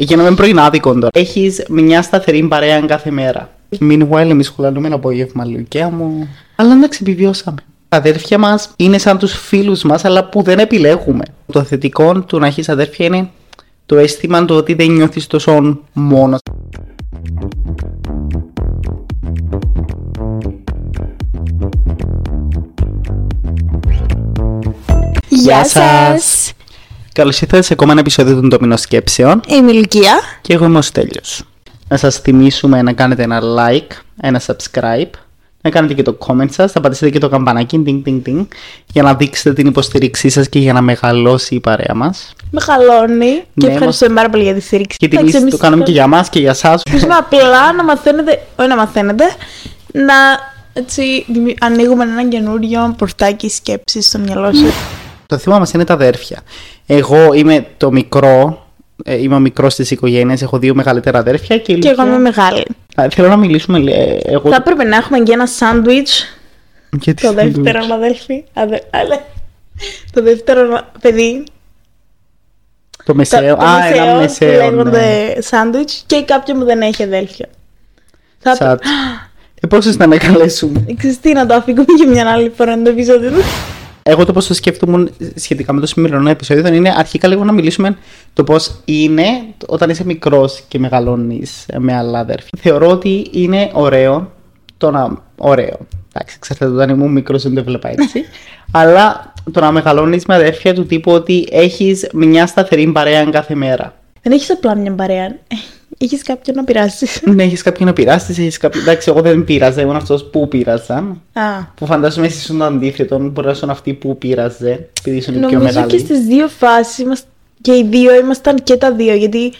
Γίνομαι πρωινάδικο τώρα. Έχεις μια σταθερή παρέα κάθε μέρα. Meanwhile, εμείς χουλανούμε ένα απόγευμα, Λουκαία μου. Αλλά εντάξει, επιβιώσαμε. Τα αδέρφια μας είναι σαν τους φίλους μας, αλλά που δεν επιλέγουμε. Το θετικό του να έχεις αδέρφια είναι το αίσθημα του ότι δεν νιώθεις τόσο μόνος. Γεια σας! Καλώς ήρθατε σε ακόμα ένα επεισόδιο των Ντόμινο Σκέψεων. Είμαι η Λυκία. Και εγώ είμαι ο Στέλιος. Να σας θυμίσουμε να κάνετε ένα like, ένα subscribe, να κάνετε και το comment σας, θα πατήσετε και το καμπανάκι, ding, ding, ding, για να δείξετε την υποστήριξή σας και για να μεγαλώσει η παρέα μας. Μεγαλώνει και Ναι, ευχαριστούμε πάρα πολύ για τη στήριξη. Και την Εντάξει, λύση εμείς το κάνουμε και για μας και για σας. Θέλουμε απλά να μαθαίνετε, όχι να μαθαίνετε, να έτσι, δημι- ανοίγουμε ένα καινούριο πορτάκι σκέψης στο μυαλό σας. Το θέμα μας είναι τα αδέρφια. Εγώ είμαι το μικρό, ε, είμαι ο μικρός της οικογένειας, έχω δύο μεγαλύτερα αδέρφια και, η και εγώ Λυκία- είμαι μεγάλη. Α, Θέλω να μιλήσουμε ε, εγώ... Θα έπρεπε να έχουμε και ένα σάντουιτς Γιατί το σάντουιτς; δεύτερο αδέλφι. Αδε, ale, το δεύτερο παιδί. Το Το, μεσαίο. το Α, μεσαίο ένα που μεσαίο. ναι. λέγονται σάντουιτς και κάποιον που δεν έχει αδέλφια. Θα Σαν... Ε, πόσες να με καλέσουμε. Ξέρεις τι, να το αφήγουμε για μια άλλη φορά το επεισόδιο. Εγώ το πώς το σκέφτομαι σχετικά με το σημερινό επεισόδιο είναι αρχικά λίγο να μιλήσουμε το πώς είναι όταν είσαι μικρός και μεγαλώνεις με άλλα αδέρφια. Θεωρώ ότι είναι ωραίο το να. Ωραίο. Εντάξει, ξέρετε, όταν ήμουν μικρός δεν το έβλεπα έτσι. αλλά το να μεγαλώνεις με αδέρφια του τύπου ότι έχεις μια σταθερή παρέα κάθε μέρα. Δεν έχεις απλά μια παρέα. Έχει κάποιον να πειράσει. Ναι, έχει κάποιον να πειράσει, έχει κάποιον. Εντάξει, εγώ δεν πείραζα, ήμουν αυτός που πείραζαν. Α. Που φαντάζομαι εσύ ήσουν το αντίθετο, μπορεί να ήσουν αυτή που πείραζε, επειδή ήσουν πιο Νομίζω μεγάλη. και στις δύο φάσεις και οι δύο ήμασταν και τα δύο. Γιατί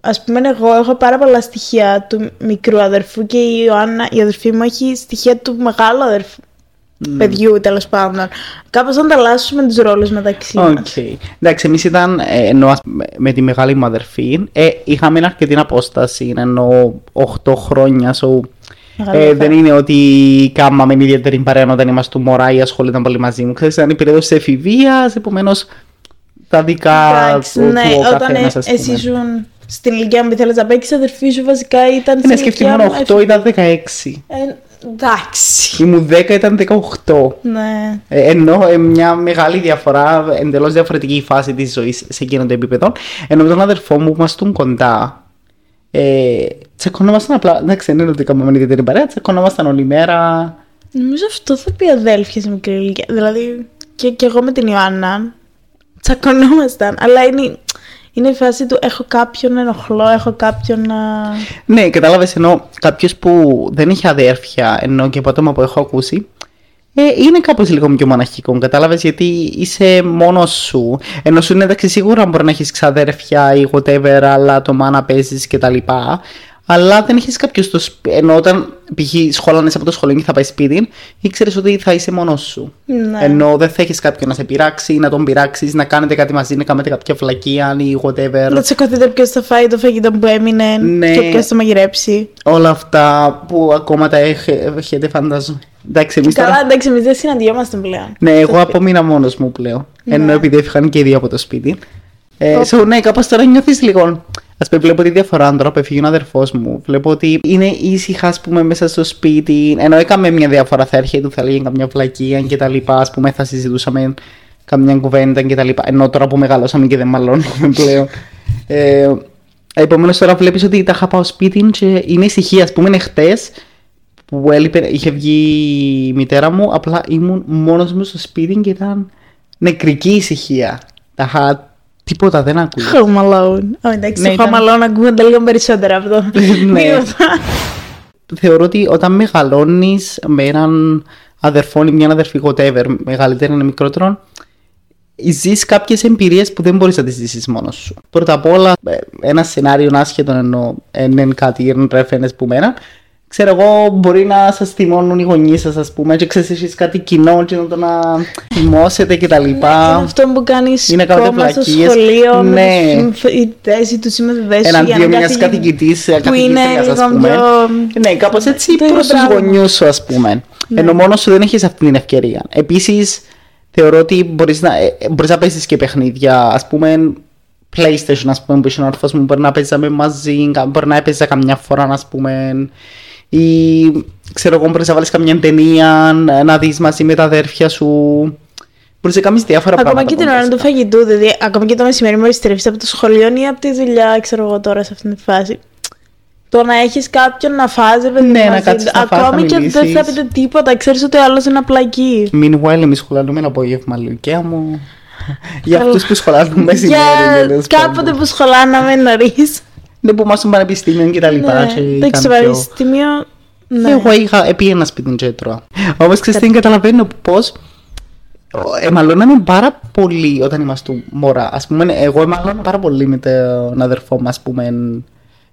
ας πούμε, εγώ έχω πάρα πολλά στοιχεία του μικρού αδερφού και η Ιωάννα, η αδερφή μου, έχει στοιχεία του μεγάλου αδερφού. Παιδιού τέλος πάντων. Κάπως να ανταλλάσσουμε τους ρόλους μεταξύ μας. Οκ. Εντάξει, εμείς ήταν ε, ενώ ας πούμε, με τη μεγάλη μου αδερφή. Ε, είχαμε αρκετή απόσταση, ενώ 8 χρόνια. So, Μεγάλη ε, διαφορά. δεν είναι ότι κάμαμε ιδιαίτερη παρέα όταν ήμασταν μωρά ή ασχολούνταν πολύ μαζί μου. Ξέρεις, ήταν η περίοδος της εφηβείας, επομένως τα δικά Εντάξει, του, ναι, του ο όταν καθένας, ε, ας εσύ πούμε. ήσουν στην ηλικία που ήθελες να παίξεις, η αδερφή σου βασικά ήταν. Ναι, στην σκεφτεί ηλικία μόνο μου, 8, έφυγε. ήταν 16. Ε, εντάξει. Ήμουν 10, ήταν 18. Ναι. Ε, Ενώ ε, μια μεγάλη διαφορά, εντελώς διαφορετική φάση της ζωής σε εκείνο το επίπεδο. Ενώ με τον αδερφό μου που ήμασταν κοντά, ε, τσακωνόμασταν απλά. Εντάξει, δεν είναι ότι κάναμε ιδιαίτερη παρέα, τσακωνόμασταν όλη μέρα. Νομίζω αυτό θα πει αδέλφια σε μικρή ηλικία. Δηλαδή και, και εγώ με την Ιωάννα τσακωνόμασταν. Αλλά είναι, είναι η φάση του έχω κάποιον να ενοχλώ, έχω κάποιον να. Ναι, κατάλαβες ενώ κάποιος που δεν είχε αδέρφια, ενώ και από άτομα που έχω ακούσει, ε, είναι κάπως λίγο πιο μοναχικό. Κατάλαβες γιατί είσαι μόνος σου. Ενώ σου είναι εντάξει, σίγουρα μπορεί να έχεις ξαδέρφια ή whatever, αλλά το μάνα παίζεις κτλ. Αλλά δεν έχεις κάποιος στο σπίτι. Ενώ όταν π.χ. σχόλανε από το σχολείο και θα πάει σπίτι, ήξερες ότι θα είσαι μόνος σου. Ναι. Ενώ δεν θα έχεις κάποιον να σε πειράξει, να τον πειράξεις, να κάνετε κάτι μαζί, να κάνετε κάποια φλακία ή whatever. Να τσακωθείτε ποιος θα φάει το φαγητό που έμεινε Ναι. και ποιος θα μαγειρέψει. Όλα αυτά που ακόμα τα έχε- έχετε φαντάζομαι. Εντάξει, εμείς τώρα... Καλά, εντάξει, εμείς δεν συναντιόμαστε πλέον. Ναι, εγώ απομείνα μόνος μου πλέον. Ενώ Ναι. επειδή έφυγαν και οι δύο από το σπίτι. Ε, so, ναι, κάπως τώρα νιώθεις λίγο. Α πούμε, βλέπω τη διαφορά τώρα που έφυγε ο αδερφός μου. Βλέπω ότι είναι ήσυχα, ας πούμε, μέσα στο σπίτι. Ενώ έκαμε μια διαφορά, θα έρχεται του, θα λέγει καμιά βλακία και τα λοιπά. Α πούμε, θα συζητούσαμε καμιά κουβέντα και τα λοιπά. Ενώ τώρα που μεγαλώσαμε και δεν μαλώνουμε πλέον. Ε, Επομένως, τώρα βλέπεις ότι τα είχα πάω σπίτι και είναι ησυχία. Α πούμε, είναι χτες που έλειπε, είχε βγει η μητέρα μου, απλά ήμουν μόνος μου στο σπίτι και ήταν νεκρική ησυχία. Τα είχα τίποτα δεν ακούγα. Home Alone. Oh, εντάξει, Ναι, το ήταν- Home Alone ακούγονται λίγο περισσότερα από αυτό. Ναι. Τίποτα. Θεωρώ ότι όταν μεγαλώνεις με έναν αδερφό ή μια αδερφή whatever, μεγαλύτερο ή μικρότερο, ζεις κάποιες εμπειρίες που δεν μπορείς να τις ζήσεις μόνος σου. Πρώτα απ' όλα, ε, ένα σενάριο άσχετο ενώ είναι κάτι ρεφένες που μένα, ξέρω εγώ, μπορεί να σας θυμώνουν οι γονείς σας, ας πούμε, και ξέρεις εσεί κάτι κοινό, και να το να θυμώσετε κτλ. Είναι αυτό που κάνεις Είναι κάποια κόμμα στο βλακίες. σχολείο Ναι. με τους συμφοιτητές ή τους συμμαθητές σου για Εναντίον να μιας κάθεται- καθηγητής, που είναι καθηγήτριας, ας λίγο πούμε. πιο... Ναι, κάπως έτσι το προς τους πράγμα. γονιούς σου, ας πούμε. Ναι. Ενώ μόνος σου δεν έχεις αυτή την ευκαιρία. Επίσης, θεωρώ ότι μπορείς να, ε, μπορείς να παίζεις και παιχνίδια, ας πούμε, PlayStation, ας πούμε, που είχε ο όρθος μου, μπορεί να παίζαμε μαζί, κα- μπορεί να έπαιζα καμιά φορά, ας πούμε, ή ξέρω εγώ, μπορείς να βάλεις καμιά ταινία, να δεις μαζί με τα αδέρφια σου. Μπορείς να κάνεις διάφορα Ακόμα πράγματα. και την που ώρα του μπορείς. φαγητού, δηλαδή ακόμα και το μεσημέρι μόλι στρέφει από το σχολείο ή από τη δουλειά, ξέρω εγώ τώρα σε αυτήν τη φάση. Το να έχεις κάποιον να φάζει, ρε παιδί Ναι, μαζί να τους, κάτσεις να φας, Ακόμη να και αν δεν θα μιλήσεις. πείτε τίποτα, ξέρεις ότι ο άλλος είναι απλά εκεί. Meanwhile, εμείς σχολιάζουμε ένα απόγευμα, Λουκαία μου. Για Καλά. αυτούς που σχολάζουν μεσημέρι. Για τέλος κάποτε πάντων. που σχολάναμε νωρίς. Ναι, που είμαστε στο πανεπιστήμιο και τα λοιπά. και Ναι, Εντάξει, στο κάνουν πιο- πανεπιστήμιο. Ναι. Εγώ είχα επί ένας σπίτι και έτρωα. Όμω ξέρεις τι καταλαβαίνω πώς. Εμαλώναμε πάρα πολύ όταν ήμασταν μωρά. Α πούμε, εγώ εμαλώνα πάρα πολύ με τον αδερφό μου, ας πούμε.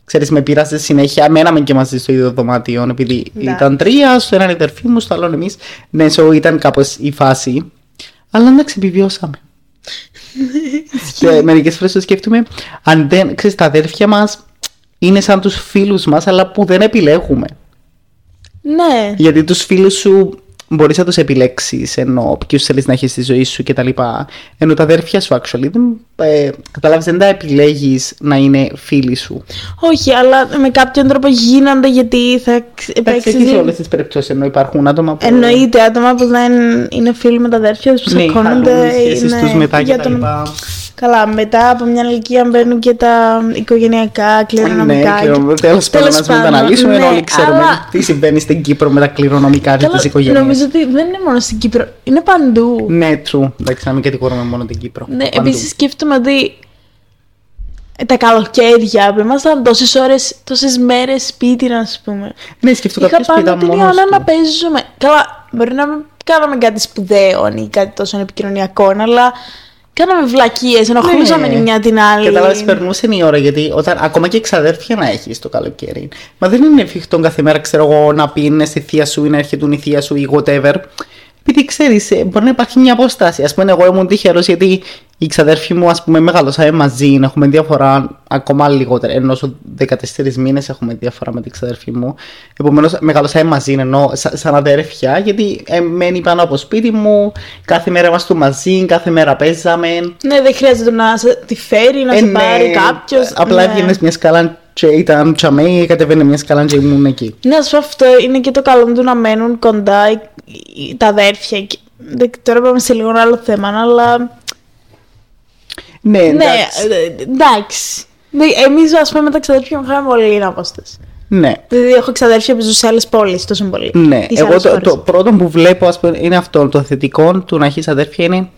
Ξέρεις, με πειράζε συνέχεια. Μέναμε και μαζί στο ίδιο δωμάτιο, επειδή Ναι. ήταν τρία, στο έναν η αδερφή μου, στο άλλο εμείς. Ναι, so ήταν κάπως η φάση. Αλλά εντάξει, επιβιώσαμε. Και μερικές φορές το σκέφτομαι, αν δεν ξέρεις, τα αδέρφια μας είναι σαν τους φίλους μας, αλλά που δεν επιλέγουμε. Ναι. Γιατί τους φίλους σου μπορείς να τους επιλέξεις ενώ ποιους θέλεις να έχεις στη ζωή σου κτλ. Ενώ τα αδέρφια σου actually δεν, ε, καταλάβεις, δεν τα επιλέγεις να είναι φίλοι σου. Όχι, αλλά με κάποιον τρόπο γίνονται γιατί θα ξ- Εντάξει, παίξεις όχι σε λίγο- όλες τις περιπτώσεις ενώ υπάρχουν άτομα που... Εννοείται άτομα που δεν είναι φίλοι με τα αδέρφια τους, που Ναι, τσακώνονται. χαλούν οι σχέσεις είναι τους μετά για κτλ. Καλά, μετά από μια ηλικία μπαίνουν και τα οικογενειακά, κληρονομικά. Ναι, και- κληρονομικά. τέλος πάντων, Τέλος ας μην τα πάντων, αναλύσουμε, ναι, όλοι ξέρουμε αλλά- τι συμβαίνει στην Κύπρο με τα κληρονομικά και Καλά, τις οικογένειες. Νομίζω ότι δεν είναι μόνο στην Κύπρο, είναι παντού. Ναι, true. Εντάξει, να μην κατηγορούμε μόνο την Κύπρο. Ναι, Παντού. επίσης σκέφτομαι ότι ε, τα καλοκαίρια που ήμασταν τόσες ώρες, τόσες μέρες σπίτι να σου πούμε. Ναι, σκέφτομαι Είχα κάποιος που πάντα ήταν την μόνος Ιωάννα να του. παίζουμε. Καλά, μπορεί να μην κάναμε κάτι σπουδαίο ή κάτι τόσο επικοινωνιακό, αλλά κάναμε βλακίες, ενοχλούσαμε Ναι. η μια την άλλη. Κατάλαβες, περνούσε η ώρα γιατί όταν, ακόμα και ξαδέρφια να έχεις το καλοκαίρι. Μα δεν είναι εφικτό κάθε μέρα, ξέρω εγώ, να πίνεις στη θεία σου ή να έρχεται η θεία σου ή whatever. Επειδή ξέρεις, μπορεί να υπάρχει μια απόσταση. Α πούμε, εγώ ήμουν τυχερός γιατί οι ξαδέρφοι μου, ας πούμε, μεγαλώσαμε μαζί. Έχουμε διαφορά ακόμα λιγότερα. Ενώ σου 14 μήνες έχουμε διαφορά με την ξαδέρφη μου. Επομένως, μεγαλώσαμε μαζί, ενώ σα- σαν αδέρφια, γιατί ε, μένει πάνω από σπίτι μου. Κάθε μέρα είμαστε μαζί, κάθε μέρα παίζαμε. Ναι, δεν χρειάζεται να σε τη φέρει, να Ε, σε ναι, πάρει κάποιος. Απλά έβγαινες μιας σκάλα και ήταν τσαμέ, κατεβαίνει μια σκάλα και ήμουν εκεί. Ναι, ας πω αυτό είναι και το καλό του να μένουν κοντά οι- οι- τα αδέρφια. Και- δεν- Τώρα πάμε σε λίγο ένα άλλο θέμα, αλλά. Ναι, Ναι, εντάξει. ε, εντάξει. Εμείς, ας πούμε, με τα ξαδέρφια μου είχαμε πολύ απόσταση. Ναι. Δηλαδή, έχω ξαδέρφια που ζουν σε άλλες πόλεις τόσο πολύ. Ναι, Ή σε εγώ άλλες το, χώρες. το πρώτο που βλέπω ας πούμε, είναι αυτό. Το θετικό του να έχεις αδέρφια είναι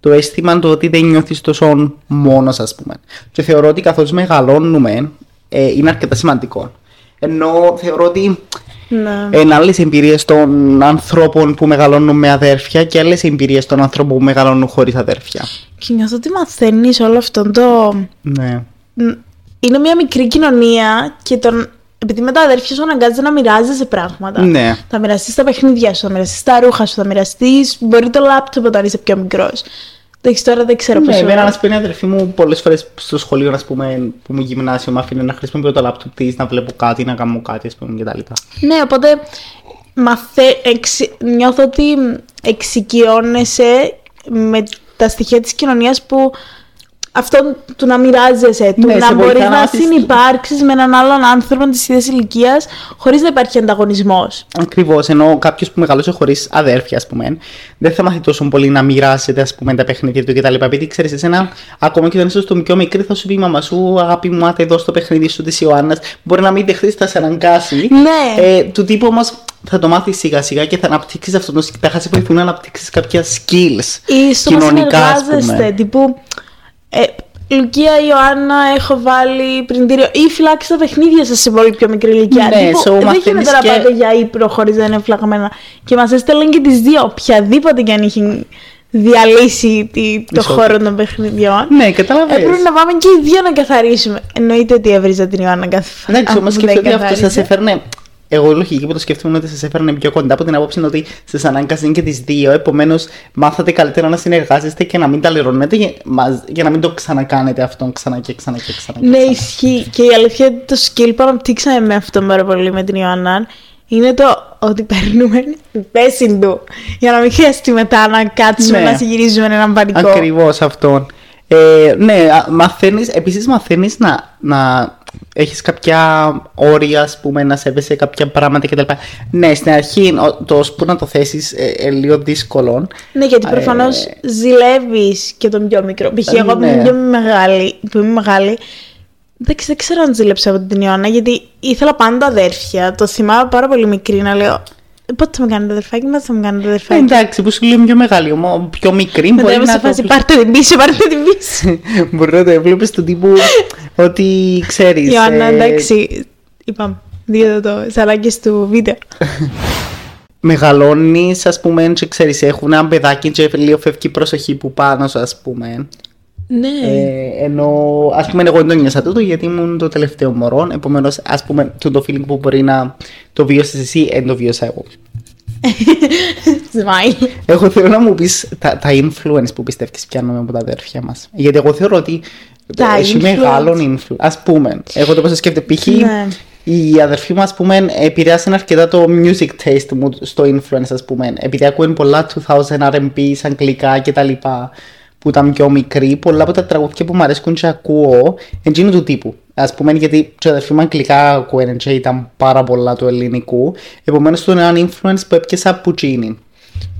το αίσθημα του ότι δεν νιώθεις τόσο μόνος, ας πούμε. Και θεωρώ ότι καθώς μεγαλώνουμε, ε, είναι αρκετά σημαντικό. Ενώ θεωρώ ότι Ναι. είναι άλλες εμπειρίες των ανθρώπων που μεγαλώνουν με αδέρφια και άλλες εμπειρίες των ανθρώπων που μεγαλώνουν χωρίς αδέρφια. Και νιώθω ότι μαθαίνεις όλο αυτό το. Ναι. Είναι μια μικρή κοινωνία και τον. Επειδή με τα αδέρφια σου αναγκάζεται να μοιράζεσαι πράγματα. Ναι. Θα μοιραστείς τα παιχνίδια σου, θα μοιραστείς τα ρούχα σου, θα μοιραστεί. Μπορεί το λάπτοπ όταν είσαι πιο μικρός. Εντάξει, τώρα δεν ξέρω Ναι, πόσο. εμένα να σου πει η αδερφή μου πολλές φορές στο σχολείο, ας πούμε, που μου γυμνάσιο, με αφήνει να χρησιμοποιώ το λάπτοπ της, να βλέπω κάτι, να κάνω κάτι, ας πούμε, κτλ. Ναι, οπότε μαθε... εξ... νιώθω ότι εξοικειώνεσαι με τα στοιχεία της κοινωνίας που αυτό του να μοιράζεσαι, του Ναι, να σε βοηθά μπορείς να να μάθεις- συνυπάρξεις με έναν άλλον άνθρωπο της ίδιας ηλικίας χωρίς να υπάρχει ανταγωνισμός. Ακριβώς, ενώ κάποιος που μεγαλώσει χωρίς αδέρφια, ας πούμε, δεν θα μάθει τόσο πολύ να μοιράζεται ας πούμε, τα παιχνίδια του κτλ. Επειδή ξέρεις, εσένα, ακόμα και όταν είσαι στο πιο μικρή, θα σου πει η μαμά σου, αγάπη μου, άτε εδώ στο παιχνίδι σου της Ιωάννας. Μπορεί να μην δεχθείς, θα σε αναγκάσει. Ναι. Ε, του τύπου όμως θα το μάθεις σιγά σιγά και θα αναπτύξεις αυτό το. Τα θα σε βοηθούν να αναπτύξεις κάποια skills. Ή στο να κοινωνικά, ας συνεργάζεστε, πούμε. τύπου ε, Λουκία, Ιωάννα, έχω βάλει πριντήριο ή φυλάξει τα παιχνίδια σας σε πολύ πιο μικρή ηλικία. Ναι, Τύπου, so δεν μαθαίνεις γίνεται να και- πάτε για ύπρο χωρίς να είναι φλαγμένα. Και μας έστελναν και τις δύο, οποιαδήποτε και αν είχε διαλύσει τη, το Ισότητα. χώρο των παιχνιδιών. Ναι, καταλαβαίνεις. Έπρεπε να πάμε και οι δύο να καθαρίσουμε. Εννοείται ότι έβριζα την Ιωάννα κάθε φορά. Εντάξει, όμω αν δεν σκέφτομαι ότι αυτό καθάριζε. σα έφερνε. Εγώ η λογική που το σκέφτομαι είναι ότι σας έφερνε πιο κοντά από την άποψη είναι ότι σας ανάγκασε και τις δύο. Επομένως, μάθατε καλύτερα να συνεργάζεστε και να μην τα λερώνετε για, μαζ- για να μην το ξανακάνετε αυτό ξανά και ξανά και ξανά. και Ναι, ξανά. ισχύει. Και η αλήθεια είναι ότι το skill που αναπτύξαμε με αυτό πάρα πολύ με την Ιωάννα είναι το ότι παίρνουμε την θέση του. Για να μην χρειαστεί μετά να κάτσουμε Ναι. να συγυρίζουμε έναν πανικό. Ακριβώς αυτό. Ε, ναι, μαθαίνεις, επίσης μαθαίνεις να, να έχεις κάποια όρια, ας πούμε, να σέβεσαι κάποια πράγματα κτλ. Ναι, στην αρχή ο- το που να το θέσεις ε, ε, λίγο δύσκολο. Ναι, γιατί Ε, προφανώς ζηλεύεις και τον πιο μικρό. Π.χ. Ε, εγώ που ναι. είμαι πιο μεγάλη, που είμαι μεγάλη, δεν, ξε- δεν ξέρω αν ζήλεψα από την Ιωάννα, γιατί ήθελα πάντα αδέρφια. Το θυμάμαι πάρα πολύ μικρή να λέω. «Ε, Πότε θα μου κάνετε αδερφάκι, πότε θα μου κάνετε Ε, αδερφάκι. εντάξει, που σου λέω πιο μεγάλη, όμω πιο μικρή Μετά μπορεί είμαι να σε το φάση, πάρτε την πίσω, πάρτε την πίσω. Μπορεί να το έβλεπες του τύπου ότι ξέρεις. Ιωάννα, εντάξει, είπαμε, δείτε το, σαλάκες του βίντεο. Μεγαλώνεις, ας πούμε, και ξέρεις, έχουν ένα παιδάκι και λίγο φεύγει η προσοχή που πάνω σου, ας πούμε. Ναι. Ε, ενώ, ας πούμε, εγώ δεν το νιώσα τούτο γιατί ήμουν το τελευταίο μωρό. Επομένως, ας πούμε, το, το feeling που μπορεί να το βιώσεις εσύ, δεν το βιώσα εγώ. Smile. Εγώ θέλω να μου πεις τα, τα influence που πιστεύεις πιάνουμε από τα αδέρφια μας. Γιατί εγώ θεωρώ ότι Τα έχει influence. μεγάλο influence. Α πούμε, εγώ το πώς σκέφτεται. Π.χ. Ναι. οι αδερφοί μου, ας πούμε, επηρεάσαν αρκετά το music taste μου στο influence, ας πούμε. Επειδή ακούουν πολλά 2000 R&B, αγγλικά κτλ. που ήταν πιο μικροί, πολλά από τα τραγούδια που μου αρέσκουν και ακούω, εν τζείνου του τύπου. Ας πούμε, γιατί οι αδερφοί μου αγγλικά ακούουν και ήταν πάρα πολλά του ελληνικού. Επομένως, το είναι ένα influence που έπιασα από τζείνη.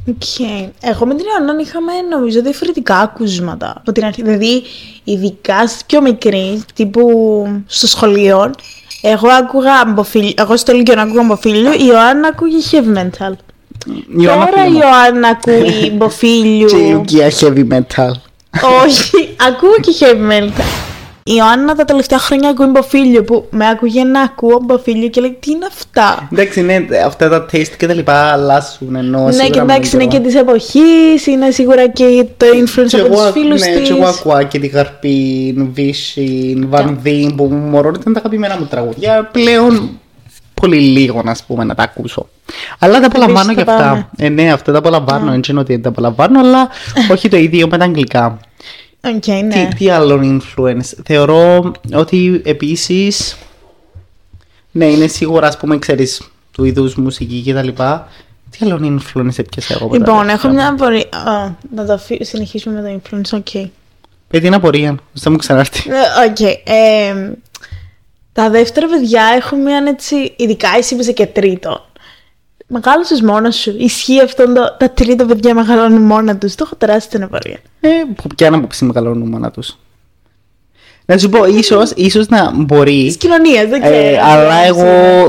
Οκ. Εγώ με την Ιωάννα είχαμε νομίζω διαφορετικά ακούσματα από την αρχή. Δηλαδή, ειδικά στη πιο μικρής, τύπου στο σχολείο, εγώ άκουγα Μποφίλιου. Εγώ στο Λύκειο να ακούγα Μποφίλιου, η Ιωάννα ακούγε heavy metal. Η Ιωάννα Τώρα φίλη η μου. Ιωάννα ακούει μποφίλιου. Και η Λουκία heavy metal. Όχι, ακούω και heavy metal. Η Ιωάννα τα τελευταία χρόνια ακούει μποφίλιο που με ακούγε να ακούω μποφίλιο και λέει τι είναι αυτά; Εντάξει, ναι, αυτά τα taste και τα λοιπά αλλάσουν ενώ Ναι, σίγουρα και εντάξει, με είναι το- και της εποχής, είναι σίγουρα και το influence Και από εγώ, του φίλους ναι, τη. και εγώ ακούω και τη Γαρπίν, Βίσιν, Βανδίν που μωρό ήταν τα αγαπημένα μου τραγούδια. Πλέον πολύ λίγο να πούμε να τα ακούσω. Αλλά τα απολαμβάνω και τα πάμε. αυτά. Ε, ναι, αυτά τα απολαμβάνω. Δεν είναι ότι δεν τα απολαμβάνω, αλλά όχι το ίδιο με τα αγγλικά. Οκ, ναι. Τι, τι άλλο influence. Θεωρώ ότι επίσης. Ναι, είναι σίγουρα, ας πούμε, ξέρεις του είδους μουσική και τα λοιπά. Τι άλλο influence έπιασα εγώ. από τα Λοιπόν, αδέρφια έχω μου. μια απορία. Α, να το αφή- συνεχίσουμε με το influence, OK. Ε, την απορία. Θα μου ξανάρθει. Ε, Οκ. ε, τα δεύτερα παιδιά έχουν μια έτσι, ειδικά εσύ που είσαι και τρίτο. Μεγάλωσες μόνος σου. Ισχύει αυτό το. Τα τρίτα παιδιά μεγαλώνουν μόνα τους. Το έχω τεράστια την απορία. Ε, που ποια να που μεγαλώνουν μόνα τους. Να σου πω, ίσω ίσως να Της μπορεί. κοινωνίας, δεν ξέρω. Ε, αλλά εγώ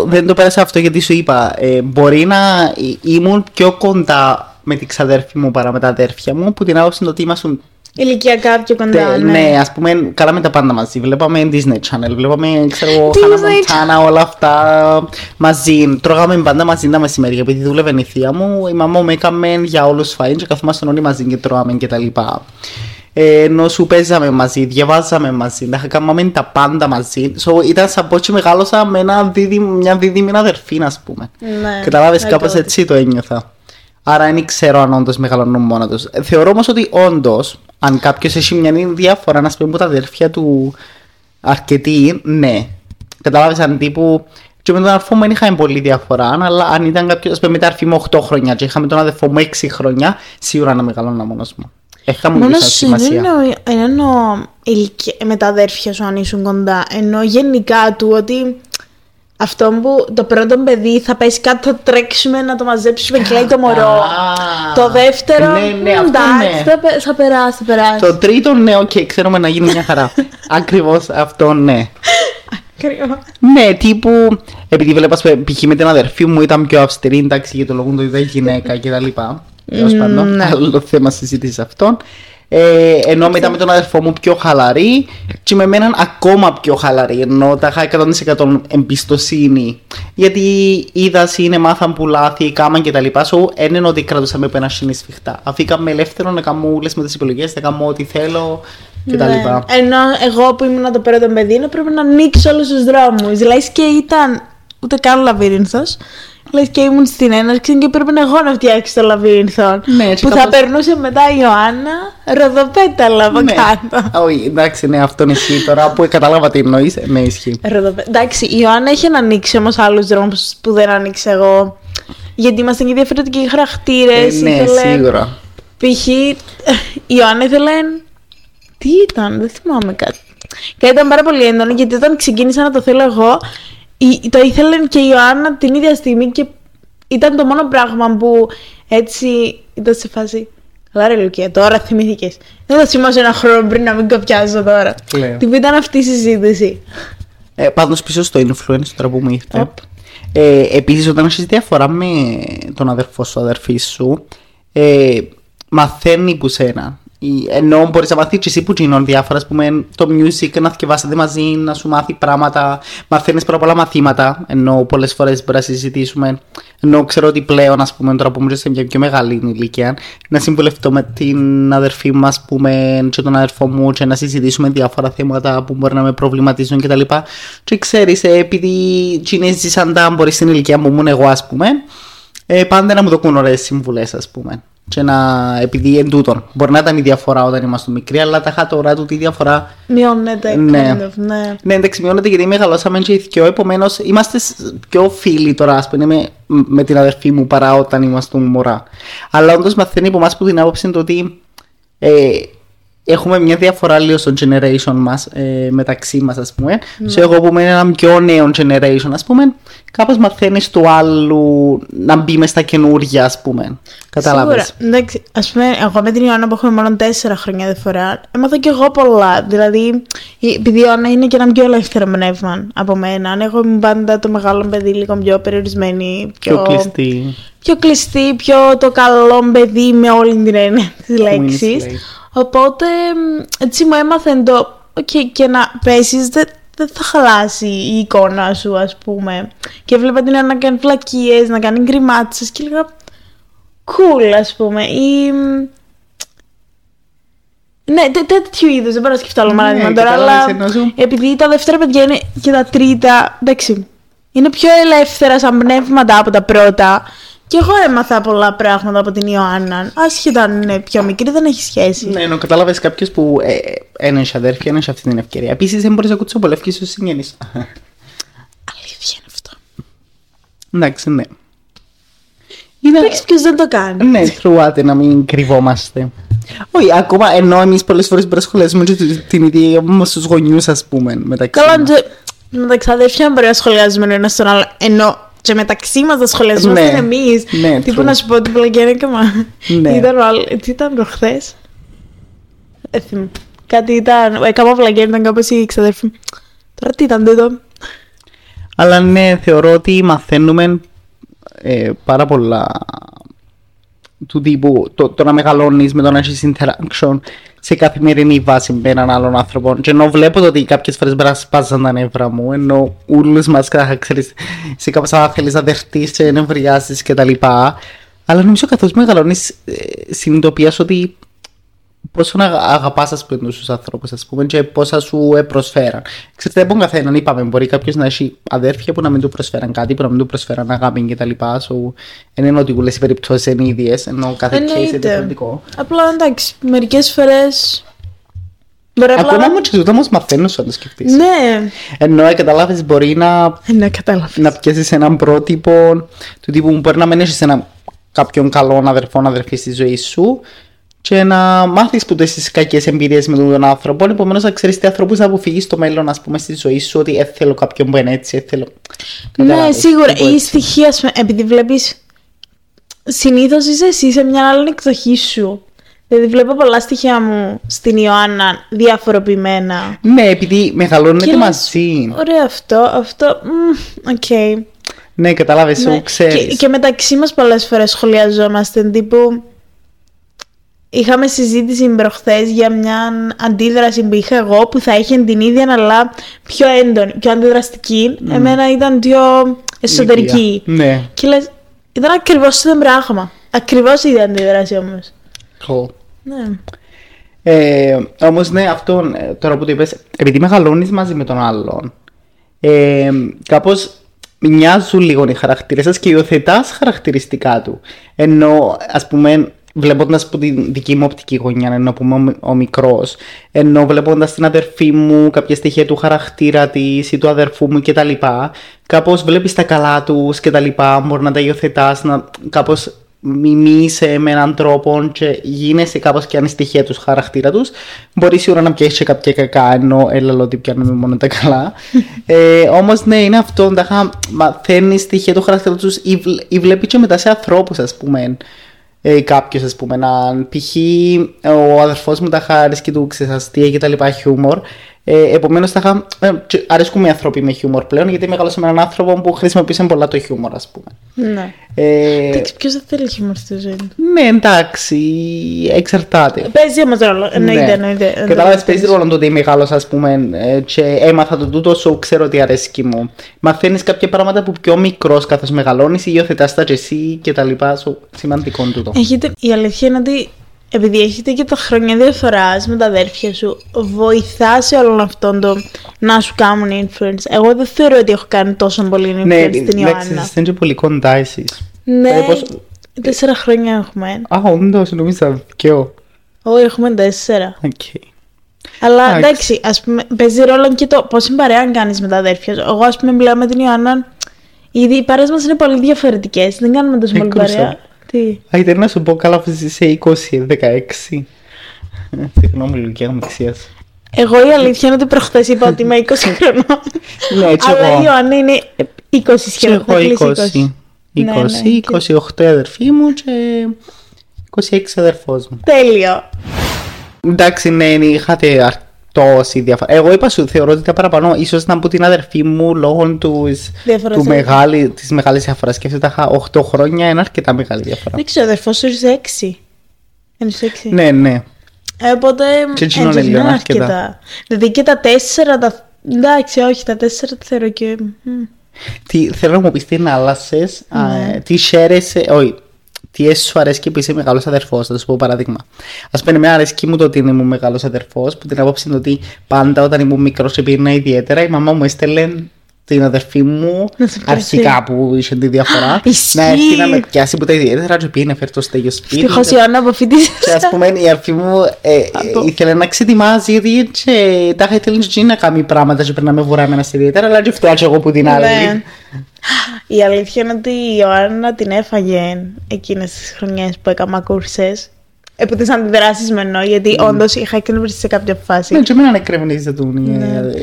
δεν το πέρασα αυτό γιατί σου είπα. Ε, μπορεί να εί- ήμουν πιο κοντά με την ξαδέρφη μου παρά με τα αδέρφια μου που την άποψη ότι ήμασταν Ηλικιακά πιο κοντά. Τε- ναι. ναι, ας πούμε, κάναμε τα πάντα μαζί. Βλέπαμε Disney Channel, βλέπαμε, ξέρω εγώ, Hannah Disney Montana, όλα αυτά μαζί. Τρώγαμε πάντα μαζί τα μεσημέρια, επειδή δούλευε η θεία μου. Η μαμά μου έκαμε για όλους φαΐν και καθόμασταν όλοι μαζί και τρώγαμε και τα λοιπά. Ε, ενώ σου παίζαμε μαζί, διαβάζαμε μαζί, τα κάναμε τα πάντα μαζί. So, ήταν σαν πως και μεγάλωσα με ένα δίδυμ, μια δίδυμη αδερφή, ας πούμε. Ναι, Κατάλαβε ναι, κάπως τότε. έτσι το ένιωθα. Άρα δεν ξέρω αν όντως μεγαλώνουν μόνο τους. Θεωρώ όμως ότι όντως, αν κάποιος έχει μια διαφορά, να πούμε, από τα αδέρφια του αρκετή, ναι. Κατάλαβες αν τύπου. Και με τον αδερφό μου δεν είχαμε πολύ διαφορά, αλλά αν ήταν κάποιος. Α πούμε, με τα αρφή μου 8 χρόνια και είχαμε τον αδερφό μου 6 χρόνια, σίγουρα να μεγαλώνα μόνος μου. Έχα μου Μόνος σαν σου δεν σημασία. εννοώ, δεν εννοώ ηλικία- με τα αδέρφια σου αν ήσουν κοντά. Εννοώ γενικά του ότι αυτό που το πρώτο παιδί θα πέσει κάτω, θα τρέξουμε να το μαζέψουμε και λέει το μωρό. Α, το δεύτερο. Ναι, ναι, αυτό εντάξει, ναι. θα, πε- θα περάσει, θα περάσει. Το τρίτο, ναι, οκ, ξέρουμε να γίνει μια χαρά. Ακριβώς αυτό, ναι. Ακριβώς. Ναι, τύπου. Επειδή βλέπα, ας πούμε, π.χ. με την αδερφή μου ήταν πιο αυστηρή, εντάξει, για το λόγο ότι ήταν γυναίκα κτλ. Τέλος πάντων, ναι. άλλο θέμα συζήτησης αυτών. Ε, ενώ μετά με τον αδερφό μου πιο χαλαρή και με μέναν ακόμα πιο χαλαρή ενώ τα είχα 100% εμπιστοσύνη γιατί είδα είναι μάθαν που λάθη, κάμαν και τα λοιπά σου δεν είναι ότι κρατούσαμε από ένα σύνη σφιχτά αφήκαμε ελεύθερο να κάνω όλες με τις επιλογές να κάνω ό,τι θέλω και τα Ναι. λοιπά Ενώ εγώ που ήμουν το πρώτο παιδί, είναι πρέπει να ανοίξω όλους τους δρόμους. Λε και ήταν. Ούτε καν λαβύρινθος. Λες και ήμουν στην έναρξη και πρέπει εγώ να φτιάξω το λαβύρινθο. Ναι, έτσι που θα κάπως- περνούσε μετά η Ιωάννα ροδοπέταλα από Ναι. κάτω. Όχι, εντάξει, ναι, αυτό ισχύει τώρα που κατάλαβα τι εννοείς, ναι, ισχύει. Ροδοπέ... Εντάξει, η Ιωάννα έχει να ανοίξει όμως άλλους δρόμους που δεν άνοιξε εγώ. Γιατί ήμασταν και διαφορετικοί χαρακτήρες. Ε, ναι, σίγουρα. Π.χ. η Ιωάννα ήθελε Τι ήταν, δεν θυμάμαι κάτι. Και ήταν πάρα πολύ έντονο γιατί όταν ξεκίνησα να το θέλω εγώ, η- το ήθελε και η Ιωάννα την ίδια στιγμή και ήταν το μόνο πράγμα που έτσι ήταν σε φάση. Καλά ρε Λουκία, τώρα θυμήθηκες. Δεν θα θυμάσαι ένα χρόνο πριν να μην κοπιάζω τώρα. Λέω. Τι που ήταν αυτή η συζήτηση. Ε, Πάντως πίσω στο influence τώρα που μου ήρθε. Οπ. Ε, Επίσης, όταν έχει διαφορά με τον αδερφό σου, αδερφή σου, ε, μαθαίνει που σένα. Ή- Ενώ μπορείς να μάθει και εσύ που γίνονται διάφορα, ας πούμε, το music, να θυκευάσετε μαζί, να σου μάθει πράγματα. Μαθαίνεις πάρα πολλά μαθήματα. Ενώ πολλές φορές μπορεί να συζητήσουμε. Ενώ ξέρω ότι πλέον, ας πούμε, τώρα που είμαι σε μια πιο μεγάλη ηλικία, να συμβουλευτώ με την αδερφή μου, ας πούμε, και τον αδερφό μου, και να συζητήσουμε διάφορα θέματα που μπορεί να με προβληματίζουν κτλ. Και, και ξέρεις, επειδή τσινέ ζήσαν τα μπορείς στην ηλικία μου ήμουν εγώ, ας πούμε, ε, πάντα να μου δοκούν ωραίες συμβουλές, ας πούμε. Και να, επειδή εν τούτον, μπορεί να ήταν η διαφορά όταν ήμασταν μικροί, αλλά τα είχα τώρα τούτη η διαφορά. Μειώνεται, Ναι. kind of, ναι. Ναι, εντάξει, μειώνεται γιατί μεγαλώσαμε και οι δυο, επομένως είμαστε σ- πιο φίλοι τώρα, ας πούμε, με, με την αδερφή μου παρά όταν ήμασταν μωρά. Αλλά όντως μαθαίνει από εμάς που την άποψη το ότι ε, έχουμε μια διαφορά λίγο στο generation μας ε, μεταξύ μας, ας πούμε. Σε εγώ που είμαι ένα πιο νέο generation, ας πούμε, κάπως μαθαίνεις του άλλου να μπει μες στα καινούργια, ας πούμε. Κατάλαβε. Σίγουρα. Εντάξει, ας πούμε, εγώ με την Ιωάννα που έχουμε μόνο τέσσερα χρόνια διαφορά, έμαθα κι εγώ πολλά. Δηλαδή, η- επειδή η Ιωάννα είναι και ένα πιο ελεύθερο πνεύμα από μένα. Εγώ ήμουν πάντα το μεγάλο παιδί, λίγο πιο περιορισμένη. Πιο, Πιο κλειστή. πιο κλειστή, πιο το καλό παιδί με όλη την έννοια της λέξης. Λέει. Οπότε, μ, έτσι μου έμαθε το. «OK, και να πέσεις, δεν δεν θα χαλάσει η εικόνα σου, ας πούμε. Και βλέπα την Ιωάννα να κάνει βλακίες, να κάνει γκριμάτσες και λέγα cool, ας πούμε. Ή... μ, Ναι, τέ- τέτοιου είδους. Δεν μπορώ να σκεφτώ άλλο Ναι, παράδειγμα τώρα, αλλά κατάλαβες, εννοώ. επειδή τα δεύτερα παιδιά είναι και τα τρίτα, εντάξει, είναι πιο ελεύθερα σαν πνεύματα από τα πρώτα. Και εγώ έμαθα πολλά πράγματα από την Ιωάννα. Άσχετα αν είναι πιο μικρή, δεν έχει σχέση. Ναι, ενώ κατάλαβες κάποιος που ε, ένα έχει αδέρφια, ένα έχει αυτή την ευκαιρία. Επίσης δεν μπορείς να κουτσοπολεύει στου συγγενεί. Αλήθεια είναι αυτό. Εντάξει, ναι. Είναι... Εντάξει, ποιο δεν το κάνει. Ναι, τρουάτε να μην κρυβόμαστε. Όχι, ακόμα ενώ εμείς πολλές φορές μπορεί να σχολιάζουμε και την ίδια μας τους γονιούς, ας πούμε. Μεταξύ Καλά, μας. και με τα ξαδέρφια μπορεί να σχολιάζουμε ο ένας τον άλλο. Ενώ και μεταξύ μας τα σχολιαζόμαστε Ναι. εμείς. Ναι, Τύπου true. να σου πω την πλαγιάνικα μα. Ναι. Ήταν ο άλλο. Τι ήταν προχθέ. Κάτι ήταν. Έκανα βλαγγέρ, ήταν κάπω η ξαδέρφη μου. Τώρα τι ήταν τούτο. Αλλά ναι, θεωρώ ότι μαθαίνουμε ε, πάρα πολλά του τύπου το, το να μεγαλώνεις με το να έχεις interaction σε καθημερινή βάση με έναν άλλον άνθρωπο. Και ενώ βλέπω το ότι κάποιες φορές μπορεί να σπάζαν τα νεύρα μου, ενώ όλου μα ξέρεις, σε κάποια σαν θέλεις να δεχτείς και νευριάσεις κτλ. Αλλά νομίζω καθώς μεγαλώνεις, ε, συνειδητοποιεί ότι πόσο να αγαπάς ας πούμε τους ανθρώπους, ας πούμε, και πόσα σου ε, προσφέραν. Ξέρετε, από καθέναν είπαμε, μπορεί κάποιος να έχει αδέρφια που να μην του προσφέραν κάτι, που να μην του προσφέραν αγάπη κτλ. So, δεν είναι ότι όλε οι περιπτώσεις είναι ίδιες, ενώ κάθε case είναι Εννοείται. διαφορετικό. Απλά εντάξει, μερικές φορές. Μπορεί απλά. Ακόμα να- όμως και τούτα όμως μαθαίνω αν το σκεφτείς. Ναι, Ενώ ε, καταλάβει, μπορεί να, ναι, κατάλαβα. να πιάσει έναν πρότυπο του τύπου που μπορεί να μην έχεις έναν κάποιον καλό αδερφό, αδερφή στη ζωή σου και να μάθεις που τις κακές εμπειρίες με τον άνθρωπο. Επομένως, να ξέρεις τι ανθρώπους να αποφύγεις στο μέλλον, ας πούμε, στη ζωή σου, ότι ε, θέλω κάποιον που είναι έτσι, ε, θέλω. Ναι, Καταλάβες, σίγουρα. τύπου Η έτσι. στοιχεία, ας πούμε, επειδή βλέπει. Συνήθως είσαι εσύ σε μια άλλη εκδοχή σου. Δηλαδή, βλέπω πολλά στοιχεία μου στην Ιωάννα διαφοροποιημένα. Ναι, επειδή μεγαλώνετε Και λες, μαζί. Ωραία αυτό, αυτό. μμ, Οκ. Ναι, κατάλαβες, Ναι. σου ξέρεις. Και, και μεταξύ μας πολλές φορές σχολιαζόμαστε τύπου. Είχαμε συζήτηση προχθές για μια αντίδραση που είχα εγώ που θα είχε την ίδια αλλά πιο έντονη, πιο αντιδραστική. Εμένα ήταν πιο εσωτερική. Ναι, Και λες, ήταν ακριβώς το ίδιο πράγμα. Ακριβώς η ίδια αντίδραση όμως. cool. Ναι. Ε, Όμως, ναι, αυτό ε, τώρα που το είπες, επειδή μεγαλώνεις μαζί με τον άλλον, ε, κάπως μοιάζουν λίγο οι χαρακτήρες σας και υιοθετάς χαρακτηριστικά του. Ενώ, ας πούμε, βλέποντας από την δική μου οπτική γωνιά, ενώ που είμαι ο, μι- ο μικρός, ενώ βλέποντας την αδερφή μου, κάποια στοιχεία του χαρακτήρα της ή του αδερφού μου κτλ. Κάπως βλέπεις τα καλά τους κτλ. Μπορεί να τα υιοθετάς, να κάπως μιμήσει με έναν τρόπο και γίνεσαι κάπως και ανιστοιχεία τους χαρακτήρα τους μπορεί σίγουρα να πιέσεις και κάποια κακά ενώ έλα ότι πιάνουμε μόνο τα καλά ε, όμως ναι είναι αυτό μαθαίνει στοιχεία του χαρακτήρα τους ή, βλ- ή βλέπεις και μετά σε ανθρώπους ας πούμε ε, κάποιος, ας πούμε, να π.χ. ο αδερφός μου τα χάρη και του ξεσαστία και τα λοιπά χιούμορ. Ε, Επομένως, ε, και αρέσκουν οι άνθρωποι με χιούμορ πλέον, γιατί μεγάλωσα με έναν άνθρωπο που χρησιμοποίησε πολλά το χιούμορ, ας πούμε. Ναι. Ε, Εντάξει, ποιος δεν θέλει χιούμορ στη ζωή του; ναι, εντάξει, εξαρτάται. Παίζει όμως ρόλο. Εννοείται, Ναι. εννοείται. Κατάλαβες, παίζει ρόλο το ότι μεγάλο, ας πούμε, ε, και έμαθα το τούτο, σου ξέρω ότι αρέσκει μου. Μαθαίνεις κάποια πράγματα που πιο μικρός καθώς μεγαλώνεις, υιοθετάς τα και εσύ και τα λοιπά. Σου σημαντικό τούτο. Έχετε, η αλήθεια είναι ότι επειδή έχετε και τα χρόνια διαφορά με τα αδέρφια σου, βοηθάς σε όλον αυτόν το να σου κάνουν influence. Εγώ δεν θεωρώ ότι έχω κάνει τόσο πολύ influence Ναι, στην εντάξει, Ιωάννα. είστε και πολύ κοντά εσείς. Ναι, Ε, πώς- τέσσερα χρόνια έχουμε. Α, όντως, νόμιζα πιο. Όχι, έχουμε τέσσερα. Οκ. Αλλά Εντάξει. εντάξει, ας πούμε, παίζει ρόλο και το πόση παρέα κάνεις με τα αδέρφια σου. Εγώ, ας πούμε, μιλάω με την Ιωάννα. Ήδη οι παρέες μας είναι πολύ διαφορετικές. Δεν κάνουμε τόσο πολύ Έκρουσα. παρέα. Τι; Α, ήταν να σου πω καλά που είσαι σε 20, 16. Ε, Συγγνώμη, ηλικία μου δεξιά. Εγώ η αλήθεια είναι ότι προχθές είπα ότι είμαι 20 χρονών. Ναι, έτσι Αλλά η εγώ. Ιωάννα είναι 20 Και σχεδόν. θα εγώ κλείσει 20. 20, Ναι, ναι, 28 αδερφοί μου και 26 αδερφός μου. Τέλειο. Εντάξει, ναι, είχατε αρ- τόση διαφορά. Εγώ είπα σου, θεωρώ ότι τα παραπάνω ίσως να από την αδερφή μου λόγω του, Διαφοράς του σε- μεγάλη, της μεγάλης διαφοράς. Σκέφτεται τα 8 χρόνια είναι αρκετά μεγάλη διαφορά. Δεν ξέρω, αδερφός σου είσαι 6. Είναι σε 6. Ναι, ναι. Ε, οπότε. Και εκείνο έτσι, είναι λίγο είναι αρκετά. Δηλαδή και τα 4. Τα... Εντάξει, όχι, τα 4 τα θεωρώ και. μ. Τι, θέλω να μου πεις τι είναι άλλασες, Ναι. τι χαίρεσαι, όχι, τι σου αρέσκει που είσαι μεγάλος αδερφός, θα σου πω παράδειγμα. Ας πούμε, εμένα αρέσκει μου το ότι ήμουν μεγάλος αδερφός, που την άποψη είναι ότι πάντα όταν ήμουν μικρός επίρνα ιδιαίτερα, η μαμά μου έστελνε την αδερφή μου Να σε πιάσει. αρχικά που είχε τη διαφορά Ισχύει. να έρθει να με πιάσει που τα ιδιαίτερα και πήγαινε φέρει το στέγιο σπίτι Ευτυχώς η Ιωάννα αποφύτησε. και ας πούμε η αρφή μου ε, ε, ήθελε να ξετοιμάζει γιατί και τα είχα ήθελε και να κάνει πράγματα και περνάμε βουράμενας ιδιαίτερα αλλά και φτιάξω εγώ που την άλλη. Ναι. Η αλήθεια είναι ότι η Ιωάννα την έφαγε εκείνες τις χρονιές που έκανα κούρσες. Επί τις αντιδράσεις με εννοώ, γιατί όντως είχα εκνευριστεί σε κάποια φάση. Ναι, και εμένα εκρεμνίζεται του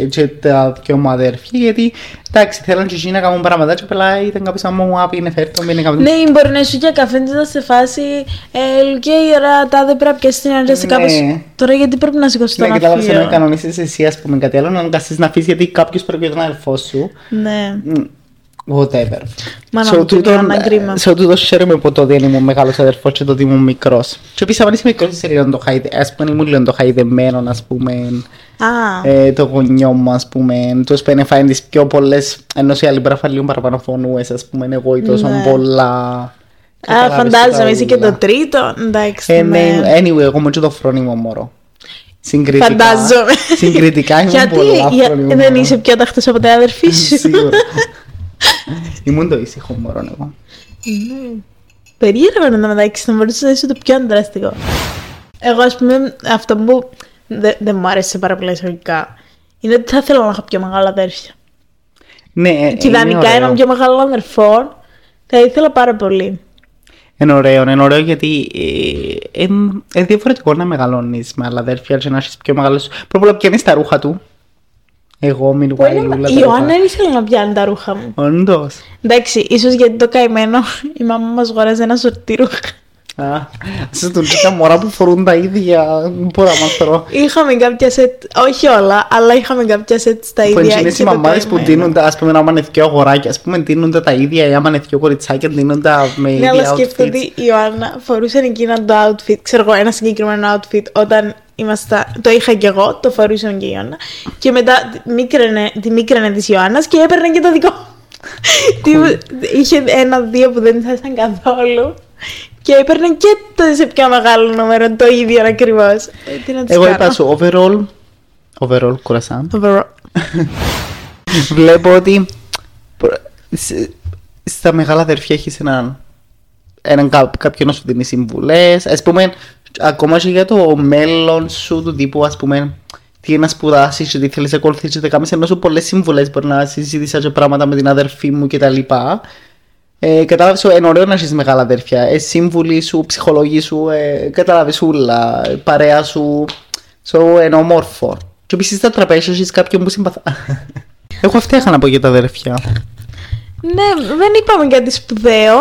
ε, και τα δυο μου αδέρφια γιατί εντάξει θέλαν και εκείνοι να κάνουν πράγματα και απλά ήταν κάποιος άμα μου άπη είναι φέρτο μην είναι κάποιος Ναι, μπορεί να σου για καφέ να σε φάση. Ε, Λουκέ, η ώρα τα δεν πρέπει να πιάσεις την ώρα σε Ναι. κάπως. Τώρα γιατί πρέπει να σηκώσει Ναι, τον κατάλαβες ενώ αφείο. κανονίσεις εσύ ας πούμε κάτι άλλο να αναγκαστείς να αφήσεις γιατί κάποιος πρέπει να είναι αδερφός σου Ναι. Μ, Whatever. Μάνα So, μου, την τούτον- Ιωάννα, κρίμα. so, τούτος χαίρομαι που το δεν ήμουν μεγάλος αδερφός και το ότι ήμουν μικρός. Και επίσης αν είσαι μικρός είσαι λίγο το χαϊδε... Ας πούμε ήμουν λίγο το χαϊδεμένο ας πούμε Α, ε, το γονιό μου ας πούμε τους πένε φάει τις πιο πολλές ενώ σε άλλη πράγμα λίγο παραπάνω φωνούες ας πούμε εγώ ή τόσο Ναι. πολλά α, Καταλάβεις φαντάζομαι, τα είσαι και ούλα. το τρίτο. Εντάξει, Ε, ναι. ναι, anyway, εγώ ήμουν και το φρόνιμο μωρό. Συγκριτικά. Φαντάζομαι. Συγκριτικά ήμουν Γιατί; πολλά για- φρόνιμο δεν μωρό. είσαι πιο ταχτός από τα αδερφή σου. Σίγουρα. Ήμουν το ήσυχο μωρό εγώ. Περίεργο να μεταξύ να μπορούσε να είσαι το πιο αντιδραστικό. Εγώ, ας πούμε, αυτό που δεν δεν μου άρεσε πάρα πολύ εισαγωγικά είναι ότι θα ήθελα να έχω πιο μεγάλα αδέρφια. Ναι, ε, Και είναι ιδανικά ωραίο. έναν πιο μεγάλο αδερφό θα ήθελα πάρα πολύ. Είναι ωραίο, είναι ωραίο γιατί ε, ε, ε, διαφορετικό να μεγαλώνεις με άλλα αδέρφια και να έχεις πιο μεγάλος... Πρώτα απ' όλα πιάνεις τα ρούχα του. Εγώ, μην Που είναι- ούλα Η τα Ιωάννα ρούχα. δεν ήθελε να πιάνει τα ρούχα μου. Όντως. Εντάξει, ίσως γιατί το καημένο η μαμά μας αγοράζει ένα σορτί ρούχα. Α, σε του τα μωρά που φορούν τα ίδια, δεν μπορώ να μαθαίνω. Είχαμε κάποια σετ, όχι όλα, αλλά είχαμε κάποια σετ στα Που ίδια. είναι οι και το μαμάδες που καημένο. δίνουν τα, ας πούμε, άμα είναι δυο αγοράκια, ας πούμε, δίνουν τα τα ίδια, ή άμα είναι δυο κοριτσάκια, δίνουν τα με Ναι, αλλά ίδια σκέφτομαι outfits. ότι η Ιωάννα φορούσε εκείνα το outfit, ξέρω εγώ, ένα συγκεκριμένο outfit όταν ήμασταν, το είχα και εγώ, το φορούσε και η Ιωάννα και μετά μίκραινε, τη μίκραινε της Ιωάννας και έπαιρνε και το δικό μου. Τι- Είχε ένα-δύο που δεν ήσασταν καθόλου και έπαιρνε και το σε πιο μεγάλο νούμερο το ίδιο ακριβώς. Ε, Τι να της Εγώ κάνω. είπα σου, overall, overall, κουρασάν, Overall. βλέπω ότι προ- σε- στα μεγάλα αδερφιά έχεις έναν, έναν κά- κάποιον να σου δίνει συμβουλές, ας πούμε, ακόμα και για το μέλλον σου του τύπου, ας πούμε, τι να σπουδάσεις και τι θέλεις να ακολουθήσεις, και κάνεις ενώ σου πολλές συμβουλές μπορεί να συζήτησα και πράγματα με την αδερφή μου κτλ. Ε, Κατάλαβες σου, είναι ωραίο να έχεις μεγάλα αδέρφια. Ε, σύμβουλοι σου, ψυχολογοί σου, ε, κατάλαβες ούλα, παρέα σου. So, είναι όμορφο. Και επίσης στα τραπέζια έχεις κάποιον που συμπαθά. Εγώ αυτά είχα να πω για τα αδέρφια. Ναι, δεν είπαμε κάτι σπουδαίο.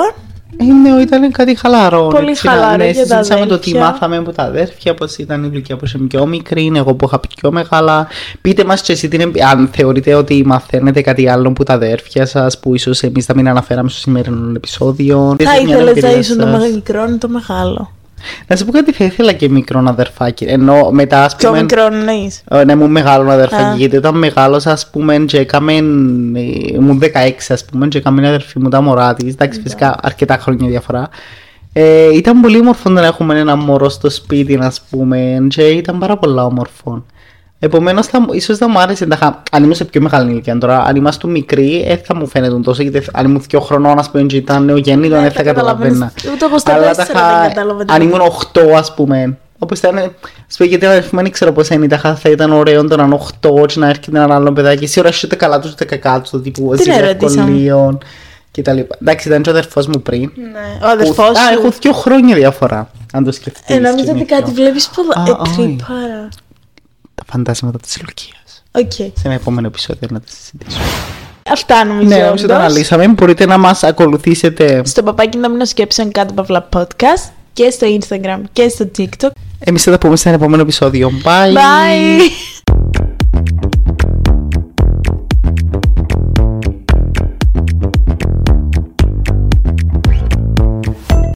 Είναι, ήταν κάτι χαλαρό. Πολύ έτσι, χαλαρό ναι, για τα συζήτησαμε το τι αδέρφια. μάθαμε από τα αδέρφια, πώς ήταν η Λουκία που είσαι πιο μικρή, εγώ που είχα πιο μεγάλα. Πείτε μας και εσύ την, εμπει- αν θεωρείτε ότι μαθαίνετε κάτι άλλο από τα αδέρφια σας, που ίσως εμείς θα μην αναφέραμε στο σημερινό επεισόδιο. Θα Πείτε μια ήθελε να εμπειρία ήσουν το σας. μικρό ή το μεγάλο. Να σου πω κάτι, θα ήθελα και μικρό αδερφάκι. Ενώ μετά, ας Πιο πούμε. μικρό εννοείς. ε, Ναι, μου μεγάλο Α. αδερφάκι. Γιατί όταν μεγάλος, ας πούμε, και έκαμε. ε, Ήμουν 16, ας πούμε, και έκαμε αδερφή μου τα μωρά τη. Εντάξει, φυσικά αρκετά χρόνια διαφορά. Ε, ήταν πολύ όμορφο να έχουμε ένα μωρό στο σπίτι, ας πούμε, και ήταν πάρα πολλά όμορφο. Επομένως, ίσως θα μου άρεσε. τάχα- Αν ήμουν σε πιο μεγάλη ηλικία τώρα, αν ήμασταν μικροί, δεν θα μου φαίνεται τόσο. Γιατί αν ήμουν δύο χρονών, ας πούμε, και ήταν νεογέννητο, Ναι, δεν θα θα καταλαβαίνα. καταλαβαίνεις. Ούτε εγώ στα Αλλά τέσσερα τάχα, δεν κατάλαβα τι Αν είναι. ήμουν 8, ας πούμε. Όπως ήταν. Σου πω γιατί ο αδερφή μου δεν ξέρω πώς είναι. τάχα Θα ήταν ωραίο το να είναι 8 και να έρχεται ένα άλλο παιδάκι. Σίγουρα ούτε καλά τους ούτε κακά τους. Το τύπου Την εσύ ερώτησα. ευκολίων και τα λοιπά. Εντάξει, ήταν και ο αδερφός μου πριν. Ναι. Ο αδερφός Που- Α, σου. έχω δύο χρόνια διαφορά. Αν το σκεφτείς. Ε, νόμιζα ότι κάτι βλέπεις πολλά. Α, Ε, όχι. τρύπαρα. Τα φαντάσματα της Λουκίας. Οκ. Σε ένα επόμενο επεισόδιο να τα συζητήσουμε. Αυτά νομίζω. Ναι, νομίζω το όντως. αναλύσαμε. Μπορείτε να μας ακολουθήσετε. Στο παπάκι να μην σκέψουν κάτι παύλα podcast και στο Instagram και στο TikTok. Εμείς θα τα πούμε σε ένα επόμενο επεισόδιο. Bye! Bye!